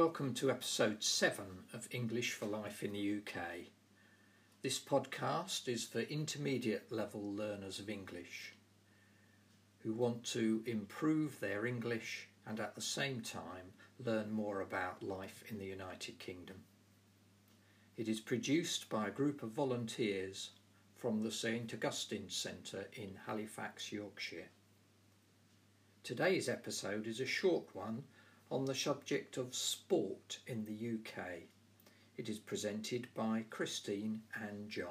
Welcome to episode 7 of English for Life in the UK. This podcast is for intermediate level learners of English who want to improve their English and at the same time learn more about life in the United Kingdom. It is produced by a group of volunteers from the St Augustine Centre in Halifax, Yorkshire. Today's episode is a short one on the subject of sport in the UK. It is presented by Christine and John.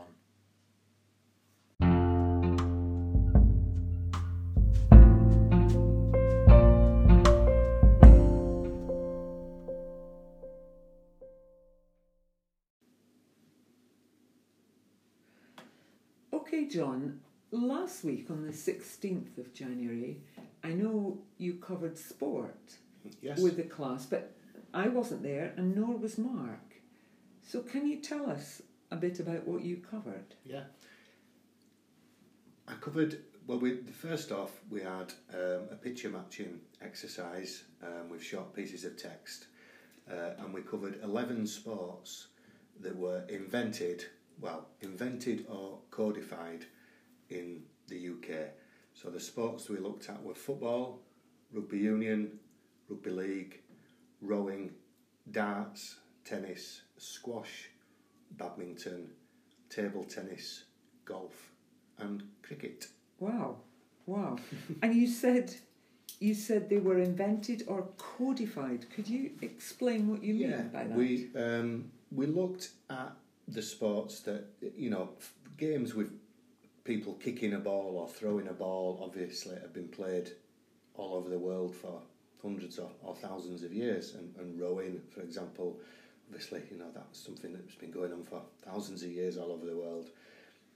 Okay, John, last week on the 16th of January, I know you covered sport Yes. with the class, but I wasn't there and nor was Mark. So, can you tell us a bit about what you covered? yeah. I covered. Well, we first off we had um, a picture matching exercise um, with short pieces of text, uh, and we covered eleven sports that were invented. Well, invented or codified in the UK. So the sports we looked at were football, rugby union, rugby league, rowing, darts, tennis, squash, badminton, table tennis, golf, and cricket. Wow, wow. and you said you said they were invented or codified. Could you explain what you mean by that? we um, we looked at the sports that you know f- games with people kicking a ball or throwing a ball. Obviously, have been played all over the world for hundreds or, or thousands of years, and, and rowing, for example. Obviously, you know that's something that's been going on for thousands of years all over the world.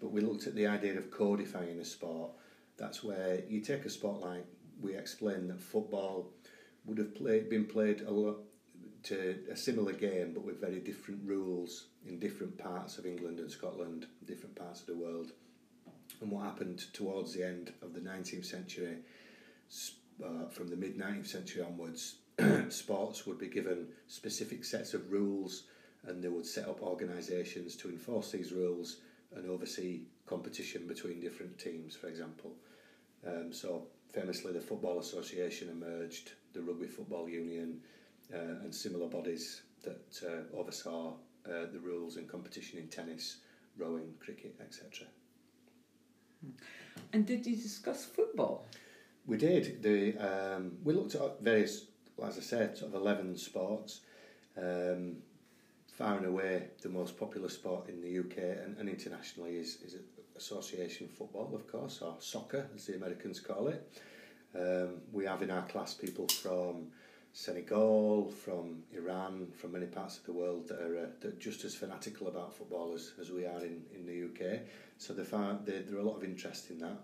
But we looked at the idea of codifying a sport. That's where you take a sport like we explained that football would have played, been played a lot to a similar game, but with very different rules in different parts of England and Scotland, different parts of the world. And what happened towards the end of the 19th century, uh, from the mid 19th century onwards, sports would be given specific sets of rules and they would set up organisations to enforce these rules and oversee competition between different teams, for example. Um, so, famously, the Football Association emerged, the Rugby Football Union, uh, and similar bodies that uh, oversaw uh, the rules and competition in tennis, rowing, cricket, etc. and did you discuss football? we did. The um, we looked at various, as I said, sort of eleven sports. Um, far and away, the most popular sport in the UK and, and internationally is, is association football, of course, or soccer, as the Americans call it. Um, we have in our class people from Senegal, from Iran, from many parts of the world that are, uh, that are just as fanatical about football as, as we are in, in the UK. So there are, there, there are a lot of interest in that.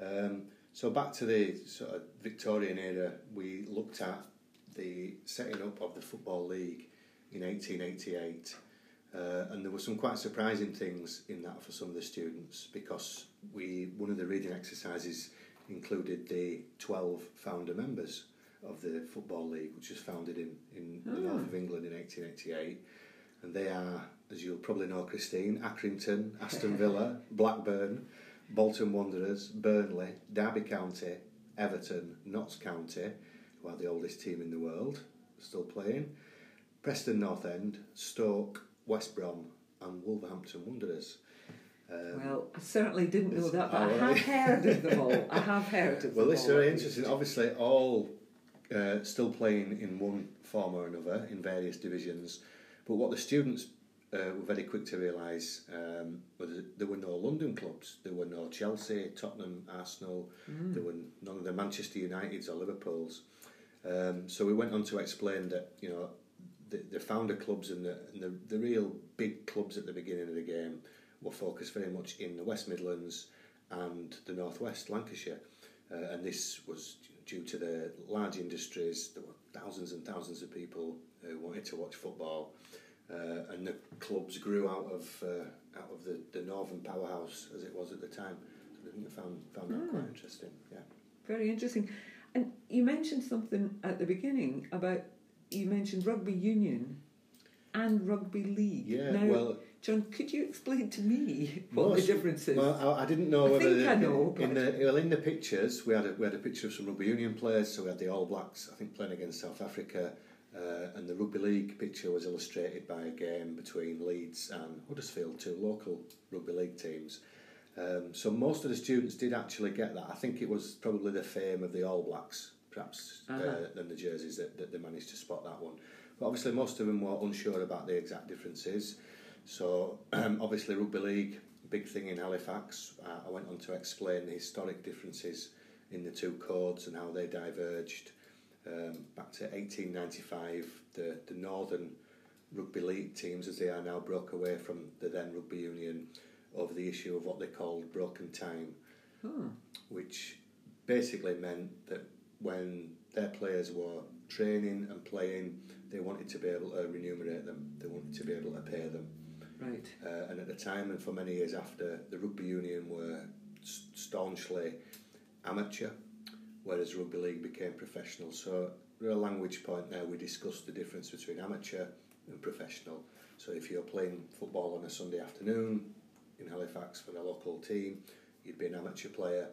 Um, So back to the sort of Victorian era, we looked at the setting up of the Football League in 1888. Uh, and there were some quite surprising things in that for some of the students because we one of the reading exercises included the 12 founder members of the Football League, which was founded in, in oh. the hmm. north of England in 1888. And they are, as you'll probably know, Christine, Accrington, Aston Villa, Blackburn, Bolton Wanderers, Burnley, Derby County, Everton, Notts County, who are the oldest team in the world, still playing, Preston North End, Stoke, West Brom, and Wolverhampton Wanderers. Um, Well, I certainly didn't know that, but I have heard of them all. I have heard of Well, them this is all. very interesting. Obviously, all uh, still playing in one form or another in various divisions. But what the students uh, were very quick to realise um, there were no London clubs, there were no Chelsea, Tottenham, Arsenal, mm. there were none of the Manchester Uniteds or Liverpools. Um, so we went on to explain that you know the, the founder clubs and, the, and the, the real big clubs at the beginning of the game were focused very much in the West Midlands and the Northwest, Lancashire. Uh, and this was due to the large industries, there were thousands and thousands of people who wanted to watch football. Uh, and the clubs grew out of uh, out of the, the northern powerhouse as it was at the time. So I think I found found that quite interesting. Yeah. Very interesting. And you mentioned something at the beginning about you mentioned rugby union and rugby league. Yeah, now, well, John, could you explain to me what Most- the difference is? Well, I, I didn't know I whether think I know, in but- the well in the pictures we had a, we had a picture of some rugby union players. So we had the All Blacks, I think, playing against South Africa, uh, and the rugby league picture was illustrated by a game between Leeds and Huddersfield, two local rugby league teams. Um, so most of the students did actually get that. I think it was probably the fame of the All Blacks, perhaps, uh, Uh-huh. than the jerseys that, that they managed to spot that one. But obviously, most of them were unsure about the exact differences. So um, obviously, rugby league, big thing in Halifax. Uh, I went on to explain the historic differences in the two codes and how they diverged. Um, back to 1895, the, the northern rugby league teams, as they are now, broke away from the then rugby union over the issue of what they called broken time, Oh, which basically meant that when their players were training and playing, they wanted to be able to remunerate them, they wanted to be able to pay them. right. Uh, and at the time, and for many years after, the rugby union were staunchly amateur, whereas rugby league became professional. So real language point now, we discussed the difference between amateur and professional. So if you're playing football on a Sunday afternoon in Halifax for a local team, you'd be an amateur player.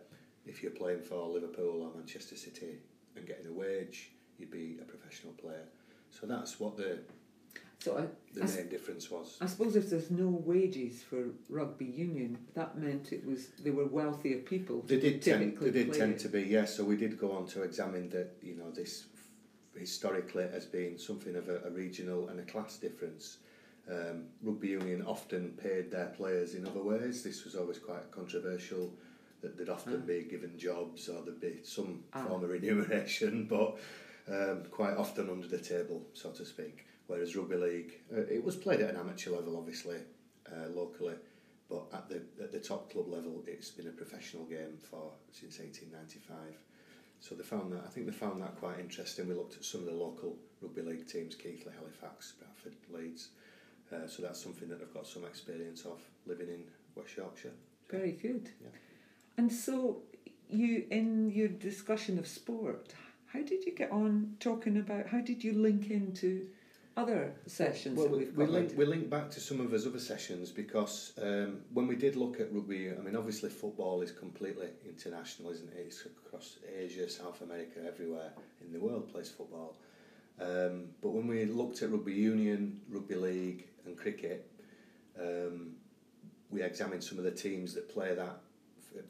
If you're playing for Liverpool or Manchester City and getting a wage, you'd be a professional player. So that's what the So I, the I main difference was. I suppose if there's no wages for rugby union, that meant it was they were wealthier people. They did tend, they did tend it. to be yes. Yeah, so we did go on to examine that you know this historically has been something of a, a regional and a class difference. Um, rugby union often paid their players in other ways. This was always quite controversial. That they'd often ah. be given jobs or there'd be some ah. form of remuneration, but um, quite often under the table, so to speak. Whereas rugby league, uh, it was played at an amateur level, obviously, uh, locally, but at the at the top club level, it's been a professional game for since 1895. So they found that I think they found that quite interesting. We looked at some of the local rugby league teams: Keighley, Halifax, Bradford, Leeds. Uh, so that's something that I've got some experience of living in West Yorkshire. Very good. Yeah. And so, you in your discussion of sport, how did you get on talking about? How did you link into other sessions Well, we, got? link, we link back to some of his other sessions because um, when we did look at rugby, I mean, obviously football is completely international, isn't it? It's across Asia, South America, everywhere in the world plays football. Um, but when we looked at rugby union, rugby league, and cricket, um, we examined some of the teams that play that,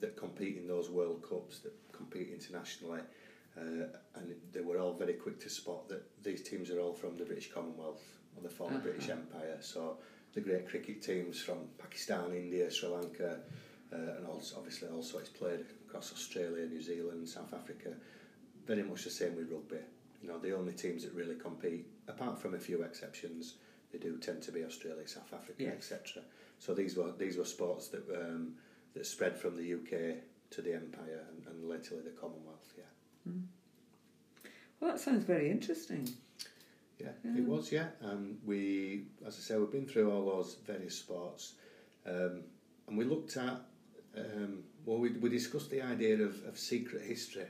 that compete in those World Cups, that compete internationally. Uh, and they were all very quick to spot that these teams are all from the British Commonwealth or the former Uh-huh. British Empire. So the great cricket teams from Pakistan, India, Sri Lanka, uh, and also obviously also it's played across Australia, New Zealand, South Africa. Very much the same with rugby. You know, the only teams that really compete, apart from a few exceptions, they do tend to be Australia, South Africa, Yes. etc. So these were these were sports that um, that spread from the UK to the Empire and, and latterly the Commonwealth. Yeah. Well, that sounds very interesting. Yeah, Yeah. it was. Yeah, and we, as I say, we've been through all those various sports, um, and we looked at. Um, well, we, we discussed the idea of, of secret history,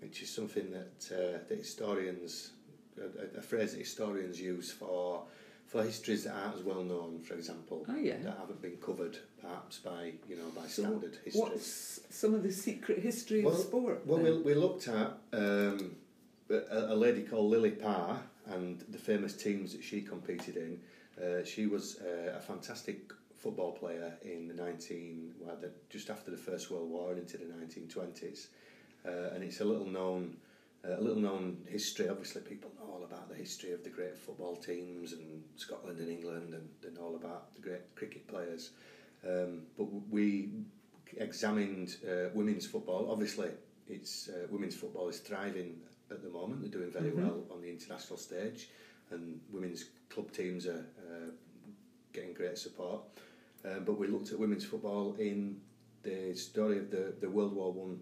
which is something that uh, the historians, a, a phrase that historians use for for histories that aren't as well known. For example, Oh yeah. that haven't been covered perhaps by you know by So standard history. What's some of the secret history Well- of sport? Well, we, we looked at um, a, a lady called Lily Parr and the famous teams that she competed in. Uh, she was uh, a fantastic football player in the 19 well, the, just after the First World War and into the 1920s, uh, and it's a little known. Uh, a little known history. Obviously, people know all about the history of the great football teams and Scotland and England, and they know all about the great cricket players. Um, but we examined uh, women's football. Obviously, it's uh, women's football is thriving at the moment. They're doing very Mhm. well on the international stage, and women's club teams are uh, getting great support. Um, but we looked at women's football in the story of the, the World War One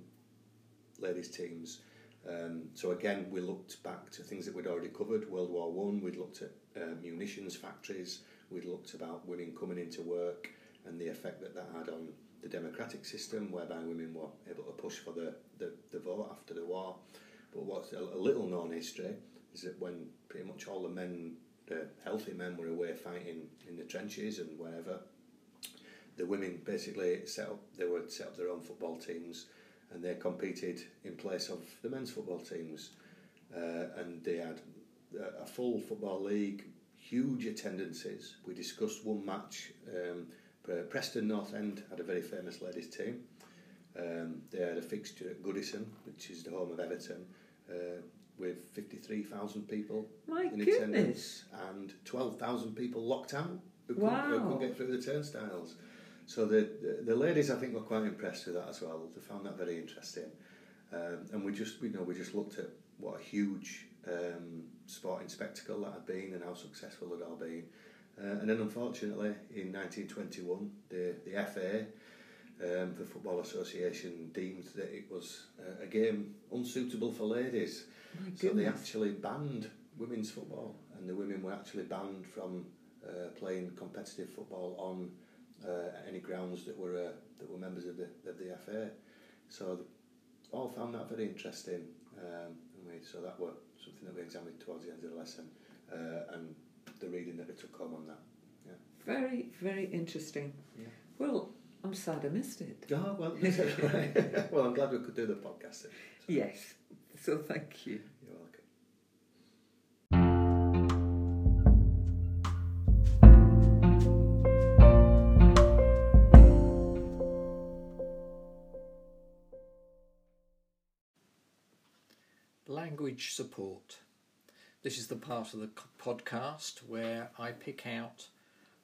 ladies teams. Um, so again, we looked back to things that we'd already covered. World War One. We'd looked at uh, munitions factories. We'd looked about women coming into work and the effect that that had on the democratic system, whereby women were able to push for the, the, the vote after the war. But what's a, a little known history is that when pretty much all the men, the healthy men, were away fighting in the trenches and wherever, the women basically set up. They would set up their own football teams, and they competed in place of the men's football teams, uh, and they had a full football league, huge attendances. We discussed one match. Um, Preston North End had a very famous ladies team. Um, they had a fixture at Goodison, which is the home of Everton, uh, with 53,000 people My in goodness. attendance and 12,000 people locked out who couldn't, who couldn't get through the turnstiles. So the, the the ladies, I think, were quite impressed with that as well. They found that very interesting, um, and we just we know we just looked at what a huge um, sporting spectacle that had been and how successful it had all been. Uh, and then, unfortunately, in 1921, the the FA, um, the Football Association, deemed that it was uh, a game unsuitable for ladies. So they actually banned women's football, and the women were actually banned from uh, playing competitive football on uh, any grounds that were uh, that were members of the of the FA. So the, all found that very interesting, um, and we, so that was something that we examined towards the end of the lesson, uh, and the reading that we took home on that. Very, very interesting. Yeah. Well, I'm sad I missed it. Oh well, well, I'm glad we could do the podcast. So Yes. So thank you. Language support. This is the part of the podcast where I pick out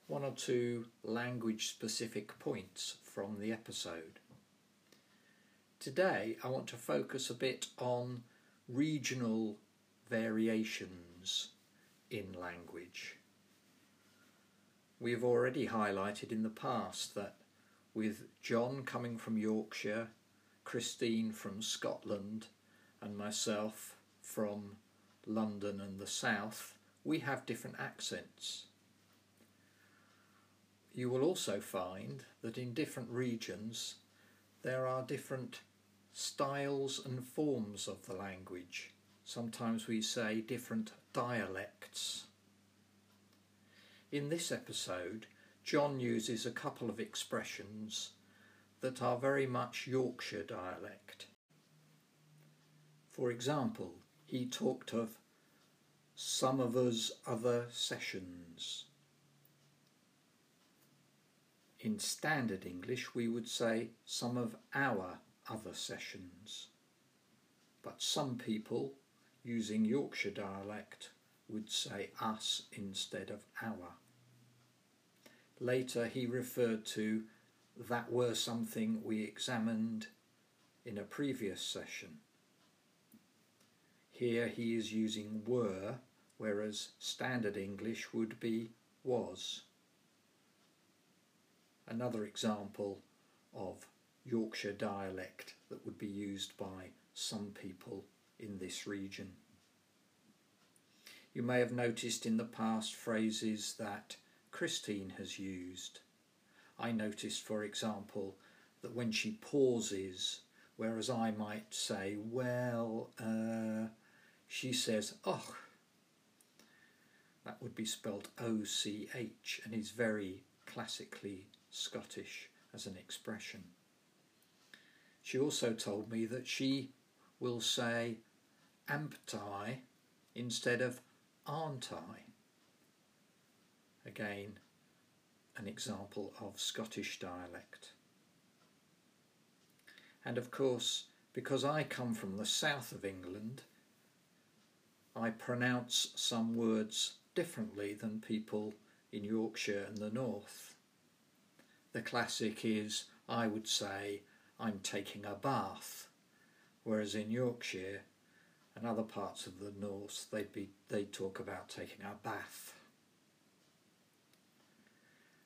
one or two language specific points from the episode. Today I want to focus a bit on regional variations in language. We have already highlighted in the past that with John coming from Yorkshire, Christine from Scotland, and myself from London and the South, we have different accents. You will also find that in different regions there are different styles and forms of the language. Sometimes we say different dialects. In this episode, John uses a couple of expressions that are very much Yorkshire dialect. For example, he talked of some of us other sessions. In standard English, we would say some of our other sessions. But some people, using Yorkshire dialect, would say us instead of our. Later, he referred to that were something we examined in a previous session. Here he is using were, whereas standard English would be was. Another example of Yorkshire dialect that would be used by some people in this region. You may have noticed in the past phrases that Christine has used. I noticed, for example, that when she pauses, whereas I might say, well, uh, she says, och. That would be spelt O C H and is very classically Scottish as an expression. She also told me that she will say amped I instead of aren't I. Again, an example of Scottish dialect. And of course, because I come from the south of England, I pronounce some words differently than people in Yorkshire and the north. The classic is, I would say, I'm taking a bath, whereas in Yorkshire and other parts of the north, they'd be they'd talk about taking a bath.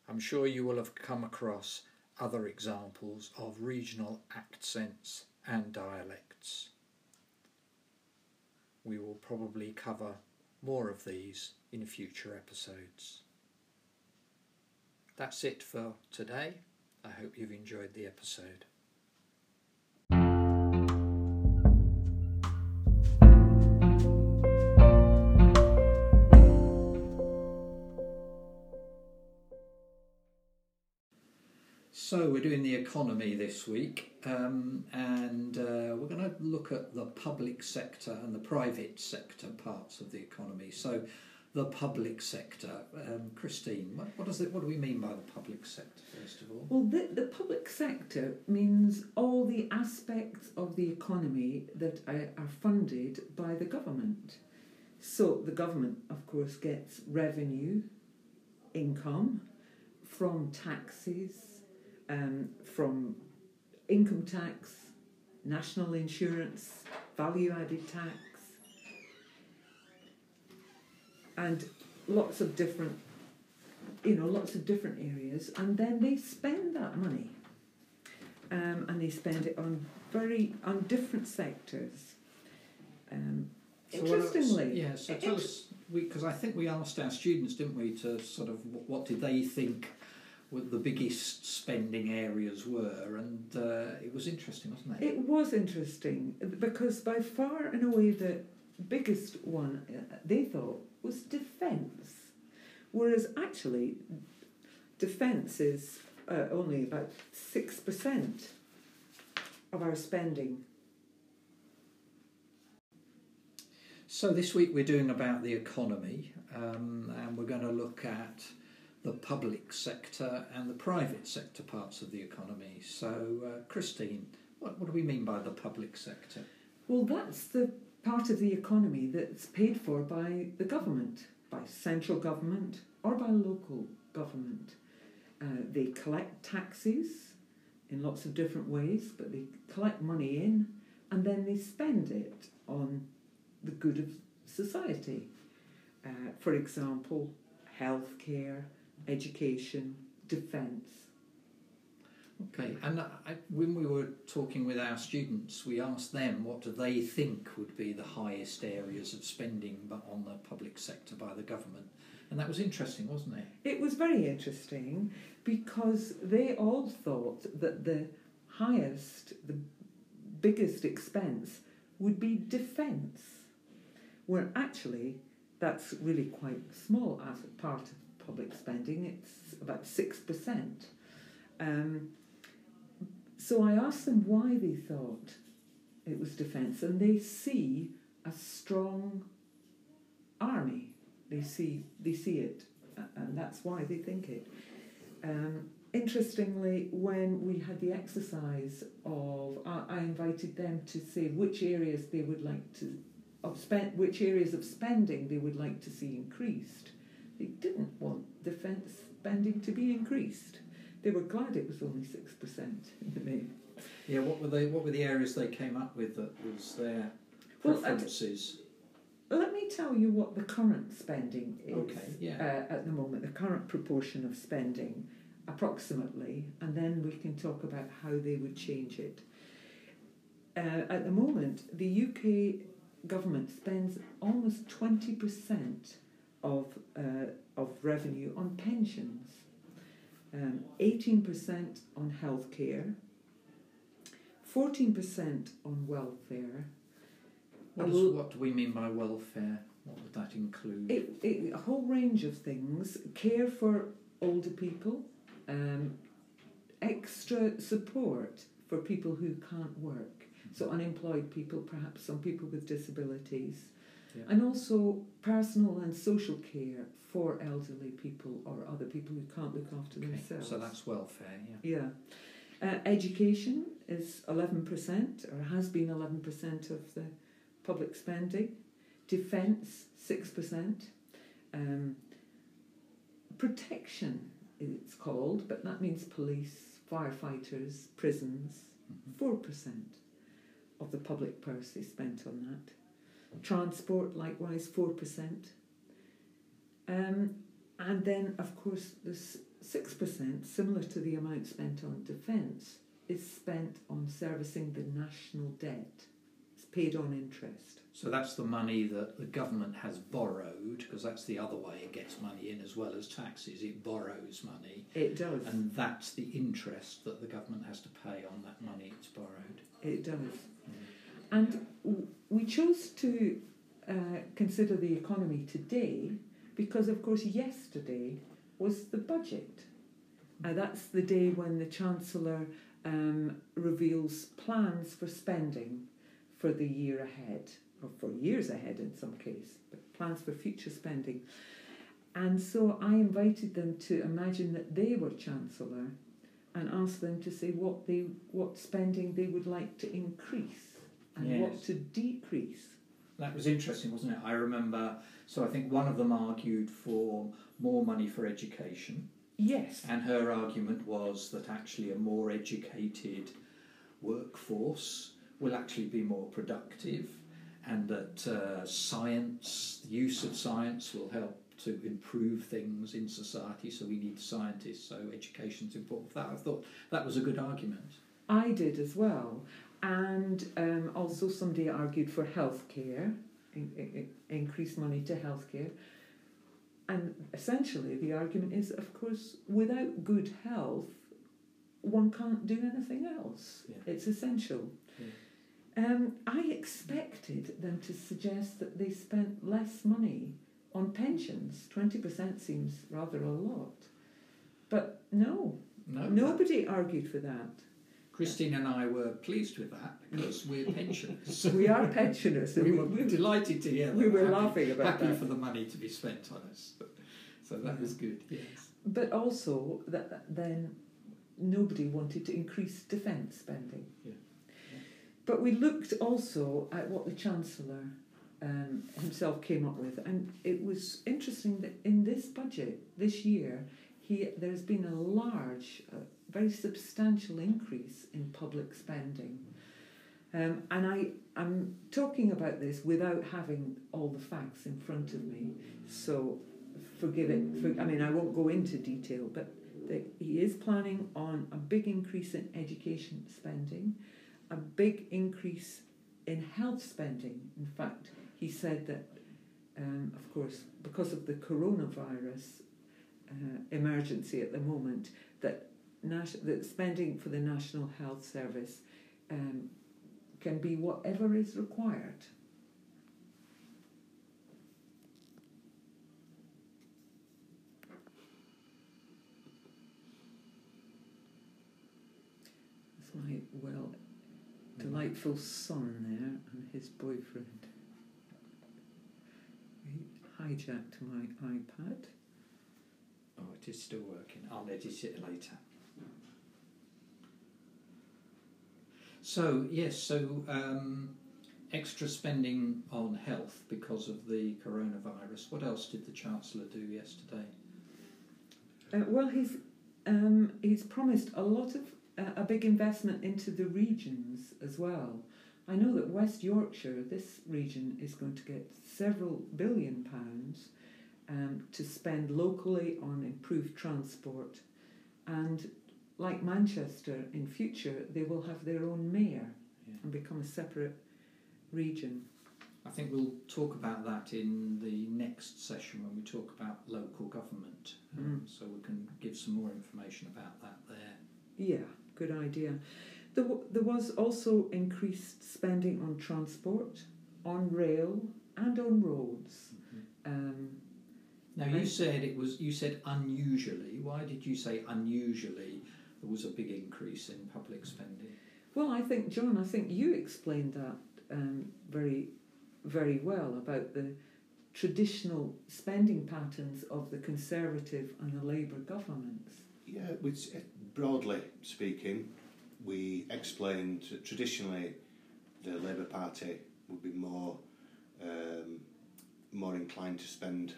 I'm sure you will have come across other examples of regional accents and dialects. We will probably cover more of these in future episodes. That's it for today. I hope you've enjoyed the episode. So we're doing the economy this week, um, and uh, we're going to look at the public sector and the private sector parts of the economy. So, the public sector, um, Christine, what, what does it? What do we mean by the public sector? First of all, Well, the, the public sector means all the aspects of the economy that are, are funded by the government. So the government, of course, gets revenue, income from taxes, um, from income tax, national insurance, value added tax, and lots of different you know, lots of different areas, and then they spend that money, um, and they spend it on very on different sectors. Um, So interestingly, yeah. So tell us, because I think we asked our students, didn't we, to sort of what did they think were the biggest spending areas were, and uh, it was interesting, wasn't it? it was interesting because by far and away the biggest one uh, they thought was defence, whereas actually defence is uh, only about six percent of our spending. So this week we're doing about the economy, um, and we're going to look at the public sector and the private sector parts of the economy. So, uh, Christine, what, what do we mean by the public sector? Well, that's the part of the economy that's paid for by the government, by central government or by local government. Uh, they collect taxes in lots of different ways, but they collect money in and then they spend it on the good of society. Uh, for example, healthcare, education, defence. Okay, and I, when we were talking with our students, we asked them what do they think would be the highest areas of spending but on the public sector by the government, and that was interesting, wasn't it? It was very interesting because they all thought that the highest, the biggest expense would be defence, where actually that's really quite small as a part of public spending. It's about six percent. Um, so I asked them why they thought it was defence, and they see a strong army. They see they see it, and that's why they think it. Um, interestingly, when we had the exercise of, I, I invited them to say which areas they would like to of spend, which areas of spending they would like to see increased. They didn't want defence spending to be increased. They were glad it was only six percent in the main. Yeah, what were they? What were the areas they came up with that was their Well, preferences? Let me tell you what the current spending is Okay, yeah. uh, at the moment, the current proportion of spending, approximately, and then we can talk about how they would change it. Uh, at the moment, the UK government spends almost 20% of, uh, of revenue on pensions, um, 18% on healthcare, 14% on welfare, What, is, what do we mean by welfare? What would that include? It, it, a whole range of things. Care for older people, um, extra support for people who can't work. So unemployed people, perhaps some people with disabilities, Yeah. and also personal and social care for elderly people or other people who can't look after Okay, themselves. so that's welfare. Yeah. Yeah. Uh, education is 11%, or has been 11% of the public spending. Defence, 6%. Um, protection, it's called, but that means police, firefighters, prisons, Mhm. 4% of the public purse is spent on that. Transport, likewise, 4%. Um, and then, of course, there's 6%, similar to the amount spent on defence, is spent on servicing the national debt. It's paid on interest. So that's the money that the government has borrowed, because that's the other way it gets money in as well as taxes. It borrows money, It does. and that's the interest that the government has to pay on that money it's borrowed. It does. And we chose to uh, consider the economy today because, of course, yesterday was the budget. Uh, that's the day when the Chancellor um, reveals plans for spending for the year ahead, or for years ahead in some case, but plans for future spending. And so I invited them to imagine that they were Chancellor and asked them to say what they what spending they would like to increase to decrease. That was interesting, wasn't it? I remember. So I think one of them argued for more money for education, Yes. and her argument was that actually a more educated workforce will actually be more productive, and that uh, science, the use of science, will help to improve things in society. So we need scientists. So education's important for that. I thought that was a good argument. I did as well. And um, also, somebody argued for healthcare, in, in, increase money to healthcare. And essentially, the argument is of course, without good health, one can't do anything else. Yeah. It's essential. Um, I expected them to suggest that they spent less money on pensions. 20% seems rather a lot. But no, No, nobody argued for that. Christine and I were pleased with that because we're pensioners. we are pensioners. and we we, were we, delighted to hear that. we were happy, laughing about happy that. for the money to be spent on us. So that was good. Yes. But also that, that then nobody wanted to increase defence spending. Yeah. But we looked also at what the Chancellor um, himself came up with, and it was interesting that in this budget this year, he there's been a large, uh, very substantial increase in public spending. Um, and I, I'm talking about this without having all the facts in front of me, so forgive it. For, I mean, I won't go into detail, but that he is planning on a big increase in education spending, a big increase in health spending. In fact, he said that, um, of course, because of the coronavirus uh, emergency at the moment, that nas- that spending for the National Health Service um, can be whatever is required. That's my well delightful son there and his boyfriend. He hijacked my iPad. Oh, it is still working. I'll edit it later. So yes, so um, extra spending on health because of the coronavirus. What else did the Chancellor do yesterday? Uh, well, he's um, he's promised a lot of uh, a big investment into the regions as well. I know that West Yorkshire, this region, is going to get several billion pounds um, to spend locally on improved transport, and like Manchester, in future they will have their own mayor Yeah. and become a separate region. I think we'll talk about that in the next session when we talk about local government. Um, so we can give some more information about that there. Yeah, good idea. There, w- there was also increased spending on transport, on rail, and on roads. Um, Now you said it was. You said unusually. Why did you say unusually? There was a big increase in public spending. well, I think, John, I think you explained that um, very, very well about the traditional spending patterns of the Conservative and the Labour governments. Yeah, which, uh, broadly speaking, we explained that traditionally the Labour Party would be more um, more inclined to spend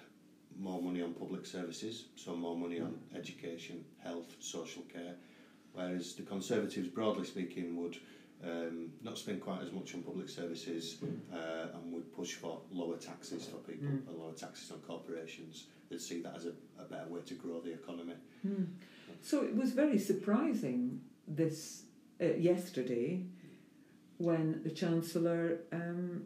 more money on public services, so more money on education, health, social care, whereas the Conservatives, broadly speaking, would um, not spend quite as much on public services uh, and would push for lower taxes for people Mm. and lower taxes on corporations. They'd see that as a, a better way to grow the economy. So it was very surprising this uh, yesterday when the Chancellor um,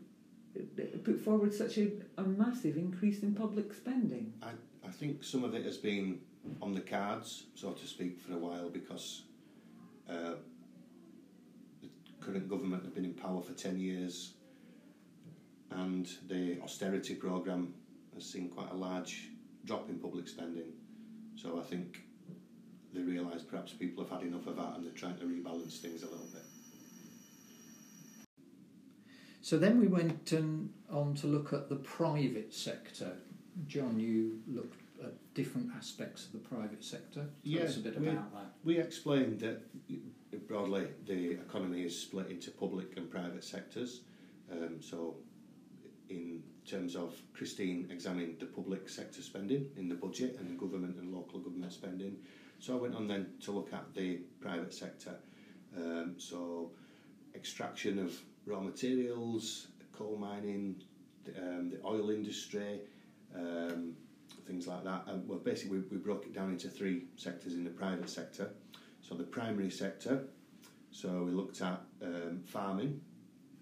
put forward such a, a massive increase in public spending. I think some of it has been on the cards, so to speak, for a while because uh, the current government have been in power for 10 years and the austerity programme has seen quite a large drop in public spending. So I think they realise perhaps people have had enough of that and they're trying to rebalance things a little bit. So then we went on to look at the private sector. John, you looked at different aspects of the private sector. Tell Yeah, us a bit we- about that. We explained that broadly the economy is split into public and private sectors. Um, so, in terms of Christine examined the public sector spending in the budget and government and local government spending. So I went on then to look at the private sector. Um, so, extraction of raw materials, coal mining, the, um, the oil industry, um, things like that. And well, basically, we, we broke it down into three sectors in the private sector. So the primary sector, so we looked at um, farming,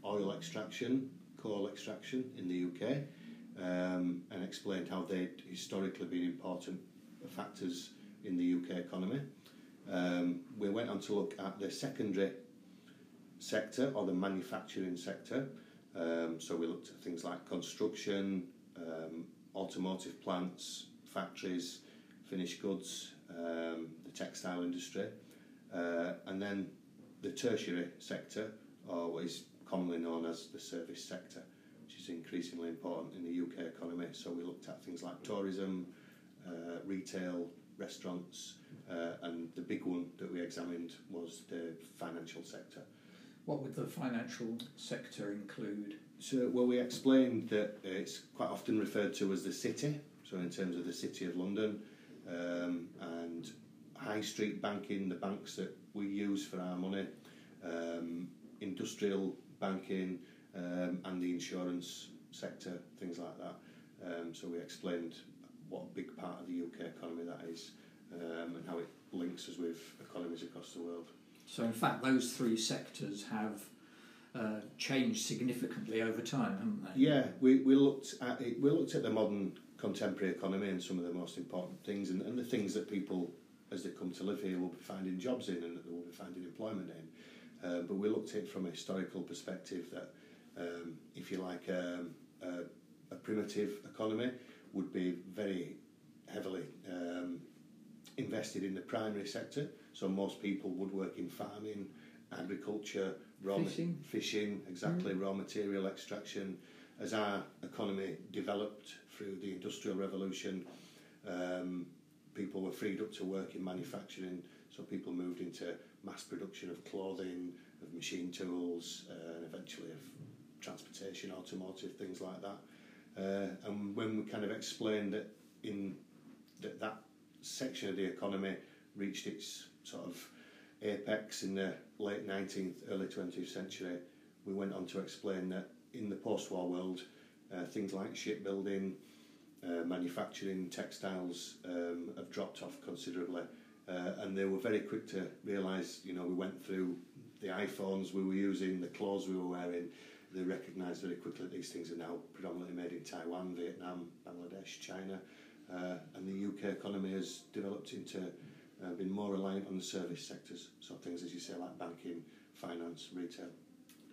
oil extraction, coal extraction in the UK, um, and explained how they'd historically been important factors in the UK economy. Um, we went on to look at the secondary sector or the manufacturing sector. Um, so we looked at things like construction, um, automotive plants, factories, finished goods, um, the textile industry, uh, and then the tertiary sector, or what is commonly known as the service sector, which is increasingly important in the UK economy. So we looked at things like tourism, uh, retail, restaurants, uh, and the big one that we examined was the financial sector. What would the financial sector include? So, well, we explained that it's quite often referred to as the city, so in terms of the City of London, um, and high street banking, the banks that we use for our money, um, industrial banking, um, and the insurance sector, things like that. Um, so, we explained what a big part of the UK economy that is um, and how it links us with economies across the world. So, in fact, those three sectors have uh, changed significantly over time, haven't they? Yeah, we, we looked at it, we looked at the modern contemporary economy and some of the most important things and, and the things that people as they come to live here will be finding jobs in and that they will be finding employment in. Uh, but we looked at it from a historical perspective that um, if you like um, a, a primitive economy would be very heavily um, invested in the primary sector. So most people would work in farming, agriculture, raw ma- Fishing. fishing, exactly, raw material extraction. As our economy developed through the Industrial Revolution, um, people were freed up to work in manufacturing, so people moved into mass production of clothing, of machine tools, uh, and eventually of transportation, automotive, things like that. Uh, and when we kind of explained that in that that section of the economy reached its sort of apex in the late 19th, early 20th century, we went on to explain that in the post-war world, uh, things like shipbuilding, uh, manufacturing, textiles um, have dropped off considerably. Uh, and they were very quick to realise, you know, we went through the iPhones we were using, the clothes we were wearing, they recognised very quickly that these things are now predominantly made in Taiwan, Vietnam, Bangladesh, China, uh, and the UK economy has developed into uh, being more reliant on the service sectors. So things, as you say, like banking, finance, retail,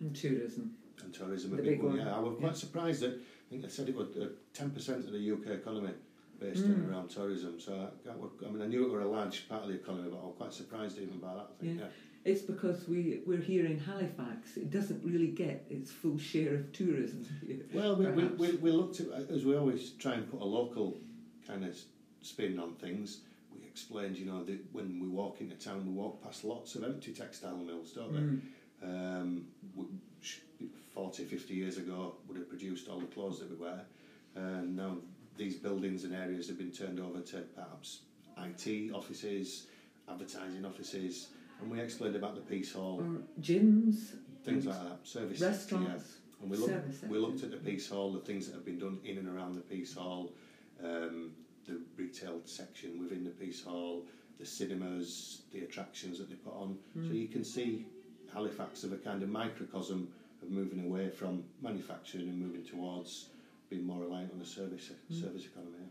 And tourism. and tourism. A big, big one. Yeah, I was quite Yeah. surprised that I think they said it was uh, ten percent of the UK economy based Mm. around tourism. So I, I mean, I knew it were a large part of the economy, but I was quite surprised even by that. I think. Yeah. Yeah. It's because we, we're here in Halifax. It doesn't really get its full share of tourism. here, Well, we, we, we, we looked at, as we always try and put a local kind of spin on things, explained, you know, that when we walk into town, we walk past lots of empty textile mills, don't we? Mm. Um, we, 40, 50 years ago, would have produced all the clothes that we wear. And now these buildings and areas have been turned over to perhaps IT offices, advertising offices, and we explained about the Piece Hall, Or gyms, things like that, service restaurants, yeah. And we looked, we looked at the Piece Hall, the things that have been done in and around the Piece Hall, um, the retail section within the Piece Hall, the cinemas, the attractions that they put on. Hmm. So you can see Halifax of a kind of microcosm of moving away from manufacturing and moving towards being more reliant on the service Mm. service economy.